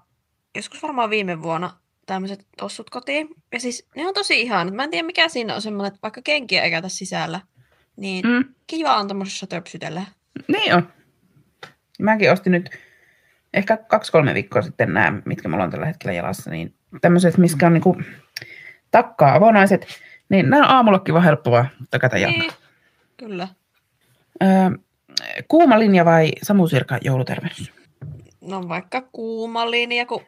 joskus varmaan viime vuonna tämmöiset tossut kotiin. Ja siis ne on tosi ihanat. Mä en tiedä mikä siinä on semmoinen, että vaikka kenkiä ei käytä sisällä, niin. Mm. kiva on tommosessa töpsytellä. Niin on. Mäkin ostin nyt ehkä kaksi-kolme viikkoa sitten nämä, mitkä mulla on tällä hetkellä jalassa, niin tämmöiset, missä on niinku takkaa avonaiset, niin nämä on aamullakin vaan helppoa takata jalka. Niin, kyllä. Öö, kuuma linja vai Samu Sirka joulutervehdys? No vaikka kuuma linja, kun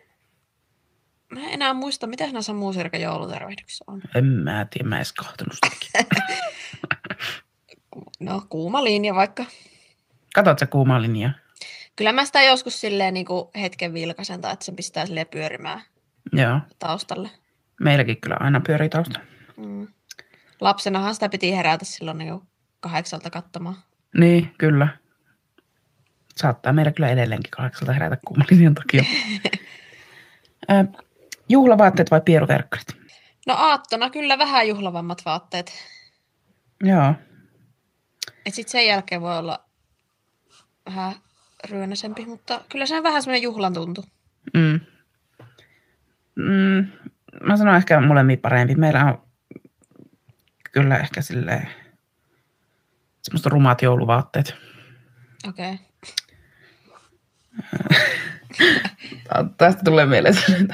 mä en enää muista, mitä siinä Samu Sirka joulutervehdyksessä on. En mä tiedä, mä edes kahtonut sitäkin. No kuuma linja vaikka. Katot sä kuumaa linjaa? Kyllä mä sitä joskus silleen niin kuin hetken vilkaisen tai että se pistää silleen pyörimään Joo, taustalle. meilläkin kyllä aina pyörii tausta. Mm. Lapsenahan sitä piti herätä silloin niin kahdeksalta katsomaan. Niin, kyllä. Saattaa meillä kyllä edelleenkin kahdeksalta herätä kuuman linjan takia. Öö, juhlavaatteet vai pieruverkkarit? No aattona kyllä vähän juhlavammat vaatteet. Joo, Et sit sen jälkeen voi olla vähän ryönäsempi, mutta kyllä se on vähän semmoinen juhlan tuntu. Mm. Mm, mä sanon ehkä molemmin parempi. Meillä on kyllä ehkä silleen semmoista rumat jouluvaatteet. Okei. Okay. Tästä tulee mieleen sellainen,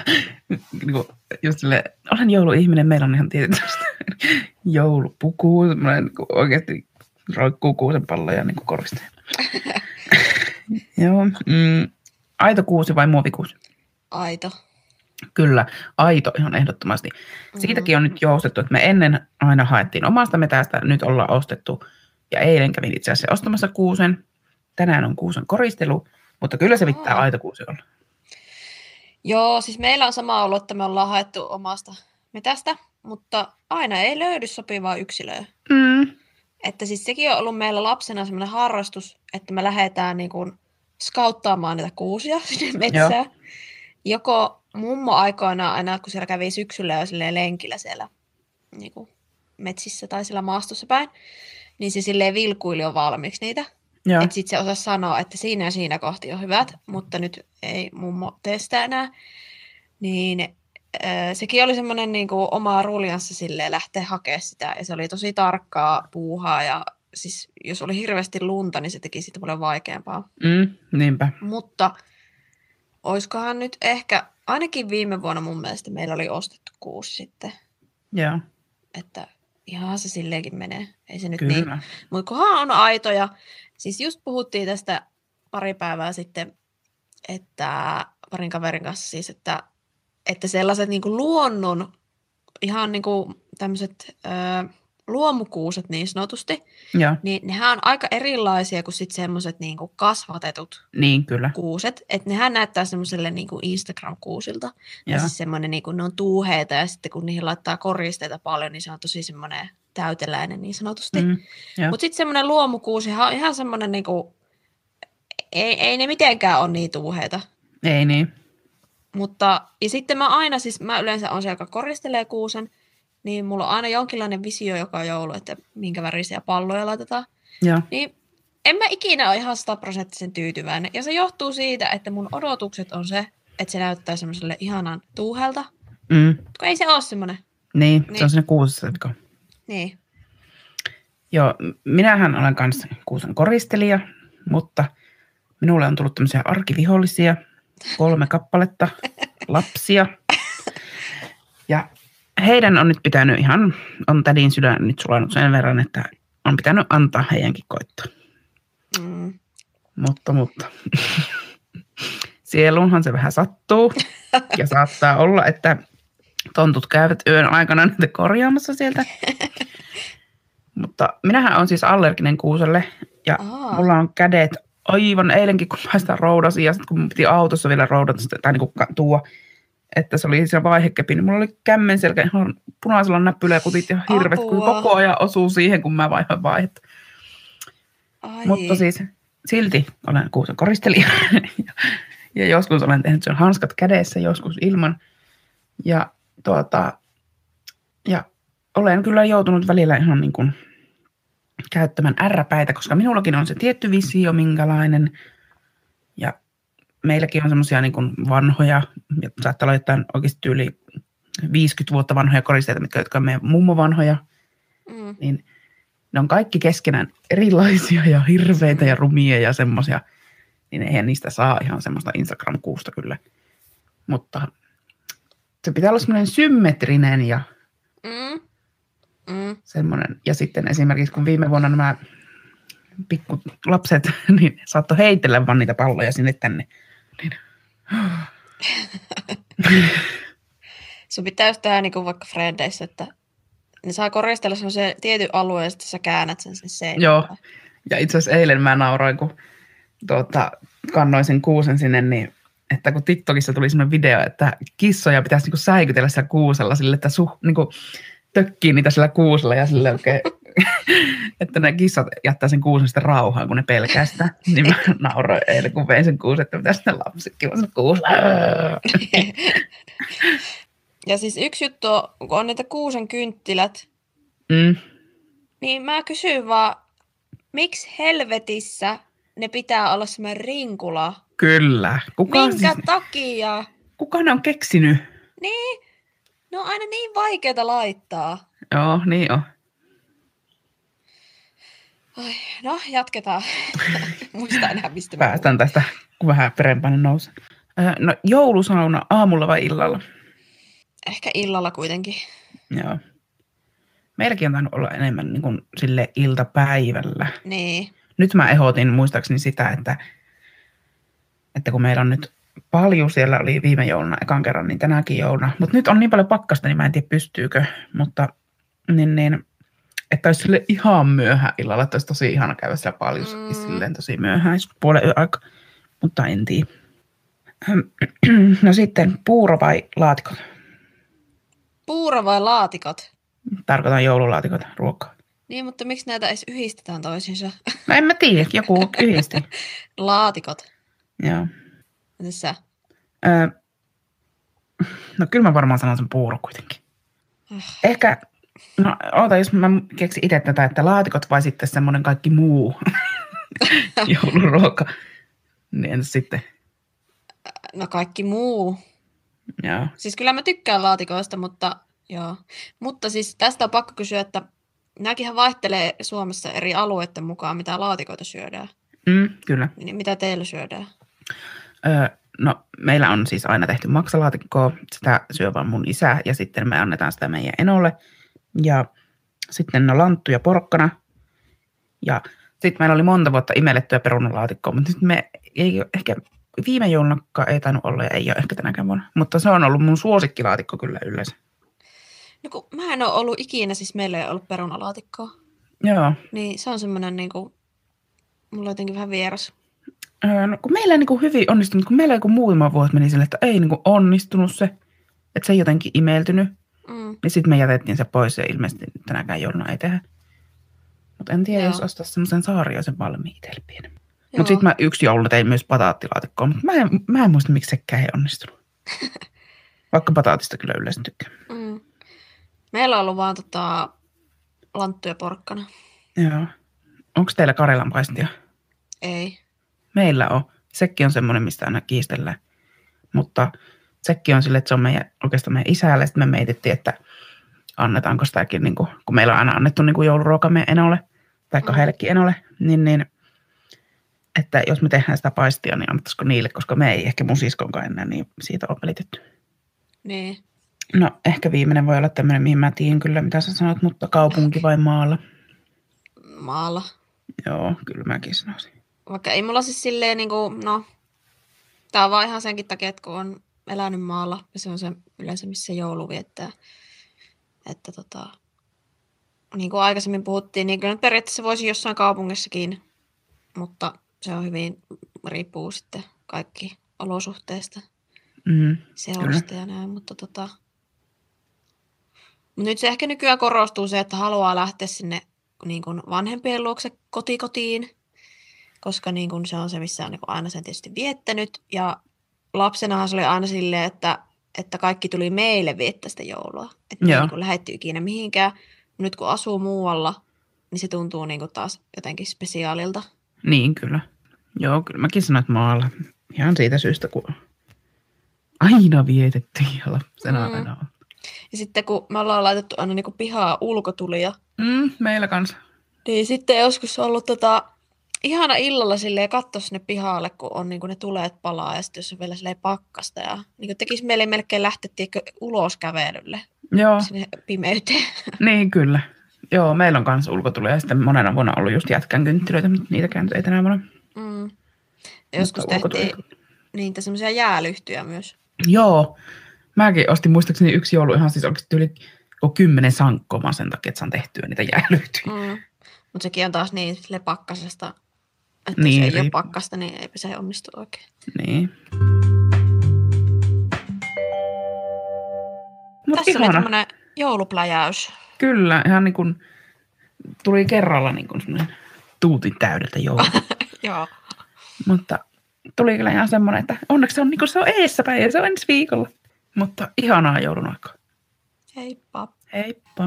että niinku, just silleen, olen jouluihminen, meillä on ihan tietysti joulupuku, semmoinen niinku oikeasti roikkuu kuusen palloja niin korvista. Joo. Mm, aito kuusi vai muovikuusi? Aito. Kyllä, aito ihan ehdottomasti. Siitäkin on nyt joustettu, että me ennen aina haettiin omasta metästä, nyt ollaan ostettu. Ja eilen kävin itse asiassa ostamassa kuusen. Tänään on kuusen koristelu, mutta kyllä se pitää aito kuusi olla. Joo, siis meillä on sama ollut, että me ollaan haettu omasta metästä, mutta aina ei löydy sopivaa yksilöä. Mm. Että siis sekin on ollut meillä lapsena semmoinen harrastus, että me lähdetään niin kuin skauttaamaan niitä kuusia sinne metsään. Joko mummo aikoinaan aina, kun siellä kävi syksyllä jo lenkillä siellä niin kuin metsissä tai siellä maastossa päin, niin se silleen vilkuili jo valmiiksi niitä. Että sitten se osasi sanoa, että siinä ja siinä kohti on hyvät, mutta nyt ei mummo tee sitä enää. Niin äh, sekin oli semmoinen niin oma ruljanssa silleen lähteä hakemaan sitä. Ja se oli tosi tarkkaa puuhaa ja siis jos oli hirveästi lunta, niin se teki siitä paljon vaikeampaa. Mm, niinpä. Mutta oiskohan nyt ehkä, ainakin viime vuonna mun mielestä meillä oli ostettu kuusi sitten, Joo, että ihan se silleenkin menee. Ei se nyt niin. kyllä. Mutta kunhan on aitoja. Siis just puhuttiin tästä pari päivää sitten, että parin kaverin kanssa siis, että, että sellaiset niinku luonnon, ihan niinku tämmöiset luomukuuset niin sanotusti, Joo, niin nehän on aika erilaisia kuin sitten semmoiset niinku kasvatetut niin kyllä. kuuset. Että nehän näyttää semmoiselle niinku Instagram-kuusilta. Ja siis semmoinen, niinku, ne on tuuheita ja sitten kun niihin laittaa koristeita paljon, niin se on tosi semmoinen täyteläinen niin sanotusti. Mm. Mutta sitten semmoinen luomukuusihan on ihan semmoinen, niinku, ei, ei ne mitenkään ole niin tuuheita. Ei niin. Mutta, ja sitten mä aina, siis mä yleensä on se, joka koristelee kuusen, niin mulla on aina jonkinlainen visio joka joulu, että minkä värisiä palloja laitetaan. Joo, Niin en mä ikinä ole ihan sataprosenttisen tyytyväinen. Ja se johtuu siitä, että mun odotukset on se, että se näyttää semmoiselle ihanan tuuhelta. mm, Kun ei se ole semmoinen. niin, se Niin. on sinne kuusessa vika. Niin. Joo, minähän olen kanssa kuusen koristelija, mutta minulle on tullut tämmöisiä arkivihollisia, kolme kappaletta, lapsia. Ja heidän on nyt pitänyt ihan, on tädin sydän nyt sulanut sen verran, että on pitänyt antaa heidänkin koittaa. Mm. Mutta, mutta. Sieluunhan se vähän sattuu. Ja saattaa olla, että tontut käyvät yön aikana niitä korjaamassa sieltä. Mutta minähän on siis allerginen kuuselle. Ja Aa. mulla on kädet aivan eilenkin, kun mä sitä roudasin. Ja sitten kun mun piti autossa vielä roudata sitä, tai niin kuin tuo, että se oli siinä vaihekepi, niin mulla oli kämmen selkä ihan punaisella näppylä ja kutit hirveät, kun koko ajan osuu siihen, kun mä vaihoin vaihetta. Ai. Mutta siis silti olen kuusen koristelija. ja, ja joskus olen tehnyt sen hanskat kädessä, joskus ilman. Ja, tuota, ja olen kyllä joutunut välillä ihan niin kuin käyttämään ärräpäitä, koska minullakin on se tietty visio, minkälainen. Ja meilläkin on semmoisia niin kuin vanhoja, ja saattaa olla jotain oikeasti yli 50 vuotta vanhoja koristeita, mitkä jotka on meidän mummo vanhoja Mm. niin ne on kaikki keskenään erilaisia ja hirveitä ja rumia ja semmoisia, niin eihän niistä saa ihan semmoista Instagram-kuusta kyllä. Mutta se pitää olla semmoinen symmetrinen ja Mm. Mm. semmoinen. Ja sitten esimerkiksi kun viime vuonna nämä pikku lapset, niin saattoi heitellä vaan niitä palloja sinne tänne. Niin, Sun pitää just tehdä niin kuin vaikka Frendeissä, että ne saa koristella semmoisen tietyn alueen ja sitten sä käännät sen sen seinään. Joo. Ja itse asiassa eilen mä nauroin, kun tuota, kannoin sen kuusen sinne, niin että kun TikTokissa tuli sellainen video, että kissoja pitäisi niinku säikytellä siellä kuusella sille, että suh, niinku, tökkii niitä sillä kuusella ja sille oikein, että ne kissat jättää sen kuusen sitten rauhaan, kun ne pelkää sitä. Niin mä nauroin eilen, kun vein sen kuusen, että pitäisi sitten lapsikin olla se kuusella. Ja siis yksi juttu on, kun on niitä kuusen kynttilät, Mm, niin mä kysyn vaan, miksi helvetissä ne pitää olla semmoinen rinkula? kyllä. Kuka, Minkä siis, takia? kuka ne on keksinyt? Niin, ne on aina niin vaikeita laittaa. Joo, niin on. Ai, no, jatketaan. Muista enää, mistä mä Päästään tästä, kun vähän perempänä nousee. Öö, No joulusauna aamulla vai illalla? Ehkä illalla kuitenkin. Joo. Meilläkin on tainnut olla enemmän niin kuin sille iltapäivällä. Niin. Nyt mä ehdotin muistaakseni sitä, että, että kun meillä on nyt paljon siellä oli viime jouluna ekan kerran, niin tänäkin jouluna. Mutta nyt on niin paljon pakkasta, niin mä en tiedä pystyykö. Mutta niin, niin, että olisi sille ihan myöhään illalla, että olisi tosi ihana käydä siellä paljon Mm. mm. silleen tosi myöhään, puolen yön aika. Mutta en tiedä. No sitten puuro vai laatikot? Puuro vai laatikot? Tarkoitan joululaatikot, ruokaa. Niin, mutta miksi näitä edes yhdistetään toisiinsa? No en mä tiedä, joku yhdisti. Laatikot. Joo. Entäs sä? Öö, no kyllä mä varmaan sanon sen puuro kuitenkin. Ah. Ehkä, no oota, jos mä keksin itse tätä, että laatikot vai sitten semmoinen kaikki muu jouluruoka. Niin entäs sitten, No kaikki muu. joo. Siis kyllä mä tykkään laatikoista, mutta joo. Mutta siis tästä on pakko kysyä, että nämäkin vaihtelee Suomessa eri alueiden mukaan, mitä laatikoita syödään. Mm, kyllä. Niin mitä teillä syödään? Öö, no meillä on siis aina tehty maksalaatikkoa, sitä syö vaan mun isä ja sitten me annetaan sitä meidän enolle. Ja sitten no lanttu ja porkkana. Ja sitten meillä oli monta vuotta imellettyä perunalaatikkoa, mutta nyt me ei ole ehkä viime joulunakaan ei tainnut olla ja ei ole ehkä tänäkään vuonna. Mutta se on ollut mun suosikkilaatikko kyllä yleensä. No kun mä en ole ollut ikinä, siis meillä ei ollut perunalaatikkoa. Joo. Niin se on semmoinen niinku, mulla on jotenkin vähän vieras. Öö, no, kun meillä ei niin kuin hyvin onnistunut, kun meillä joku muutama vuosi meni sille, että ei niin kuin onnistunut se, että se ei jotenkin imeltynyt, Mm. niin sitten me jätettiin se pois ja ilmeisesti nyt tänäkään jouluna ei tehdä. Mutta en tiedä, Joo. jos ostaisi semmoisen saarioisen valmiin itselle pienen. Mutta sitten mä yksi jouluna tein myös pataattilaatikkoa, mutta mä en, mä en muista, miksi sekään ei onnistunut. Vaikka pataatista kyllä yleensä tykkään. Mm. Meillä on ollut vaan tota, lanttu ja porkkana. Joo. Onko teillä Karelan paistia? Ei. Meillä on. Sekki on semmoinen, mistä aina kiistellään. Mutta sekki on sille, että se on meidän, oikeastaan meidän isälle. Sitten me mietittiin, että annetaanko sitäkin, niin kuin, kun meillä on aina annettu niin kuin jouluruoka meidän enolle, tai Mm. kahdellekin enolle, niin, niin että jos me tehdään sitä paistia, niin annettaisiko niille, koska me ei ehkä mun siskonkaan enää niin siitä ole välitetty. Niin. No ehkä viimeinen voi olla tämmöinen, mihin mä tiedän kyllä, mitä sä sanot, mutta kaupunki vai maalla? Maalla. Joo, kyllä mäkin sanoisin. Vaikka ei mulla siis silleen niinku, no, tää on vaan ihan senkin takia, että kun on elänyt maalla, ja se on se yleensä, missä joulu viettää. Että tota, niin kuin aikaisemmin puhuttiin, niin kyllä periaatteessa voisi jossain kaupungissakin, mutta se on hyvin, riippuu sitten kaikki olosuhteista, Mm. seurasta ja näin, mutta tota, mutta nyt se ehkä nykyään korostuu se, että haluaa lähteä sinne niin kuin vanhempien luokse kotikotiin, koska niin kuin se on se, missä on niin kuin aina sen tietysti viettänyt. Ja lapsenahan se oli aina silleen, että, että kaikki tuli meille viettää sitä joulua. Että Joo. niin kuin lähetty ikinä mihinkään. Nyt kun asuu muualla, niin se tuntuu niin kuin taas jotenkin spesiaalilta. Niin, kyllä. Joo, kyllä mäkin sanoin, että maalla. Ihan siitä syystä, kun aina vietetty ja lapsena Mm. aina on. Ja sitten kun me ollaan laitettu aina niin kuin pihaa ulkotulia, Mm, meillä kanssa. Niin sitten joskus ollut tota, ihana illalla silleen katsoa sinne pihalle, kun on niin ne tuleet palaa ja sitten jos on vielä silleen pakkasta. Ja niin tekisi meille melkein lähtettiinkö ulos kävelylle Joo, sinne pimeyteen. niin kyllä. Joo, meillä on kanssa ulkotulia ja sitten monena vuonna ollut just jätkän kynttilöitä, mutta niitäkään nyt ei tänä vuonna. Mm. Joskus Mutta tehtiin ulkotulia- niitä semmoisia jäälyhtyjä myös. Joo, mäkin ostin muistaakseni yksi joulu ihan siis oikeasti yli kymmenen sankkoa sen takia, että saan tehtyä niitä jäälyhtyjä. Mm. Mutta sekin on taas niin sille pakkasesta, että Niin, niin, jos ei ole riippuu. pakkasta, niin eipä se onnistu oikein. Niin. Mut Tässä oli ihana. tämmöinen joulupläjäys. Kyllä, ihan niin kuin tuli kerralla niin kuin semmoinen tuutin täydeltä joulu. Joo. Mutta tuli kyllä ihan semmoinen, että onneksi se on, niin kuin se on eessäpäin ja se on ensi viikolla. Mutta ihanaa joulun aikaa. Heippa. Heippa.